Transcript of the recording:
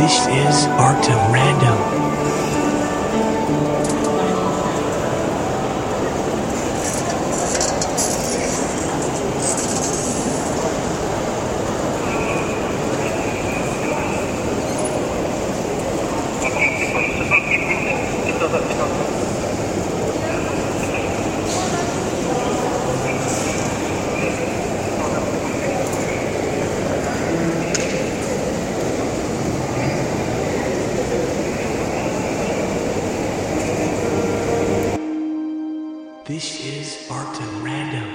This is Arctum Random. This is Arctum Random.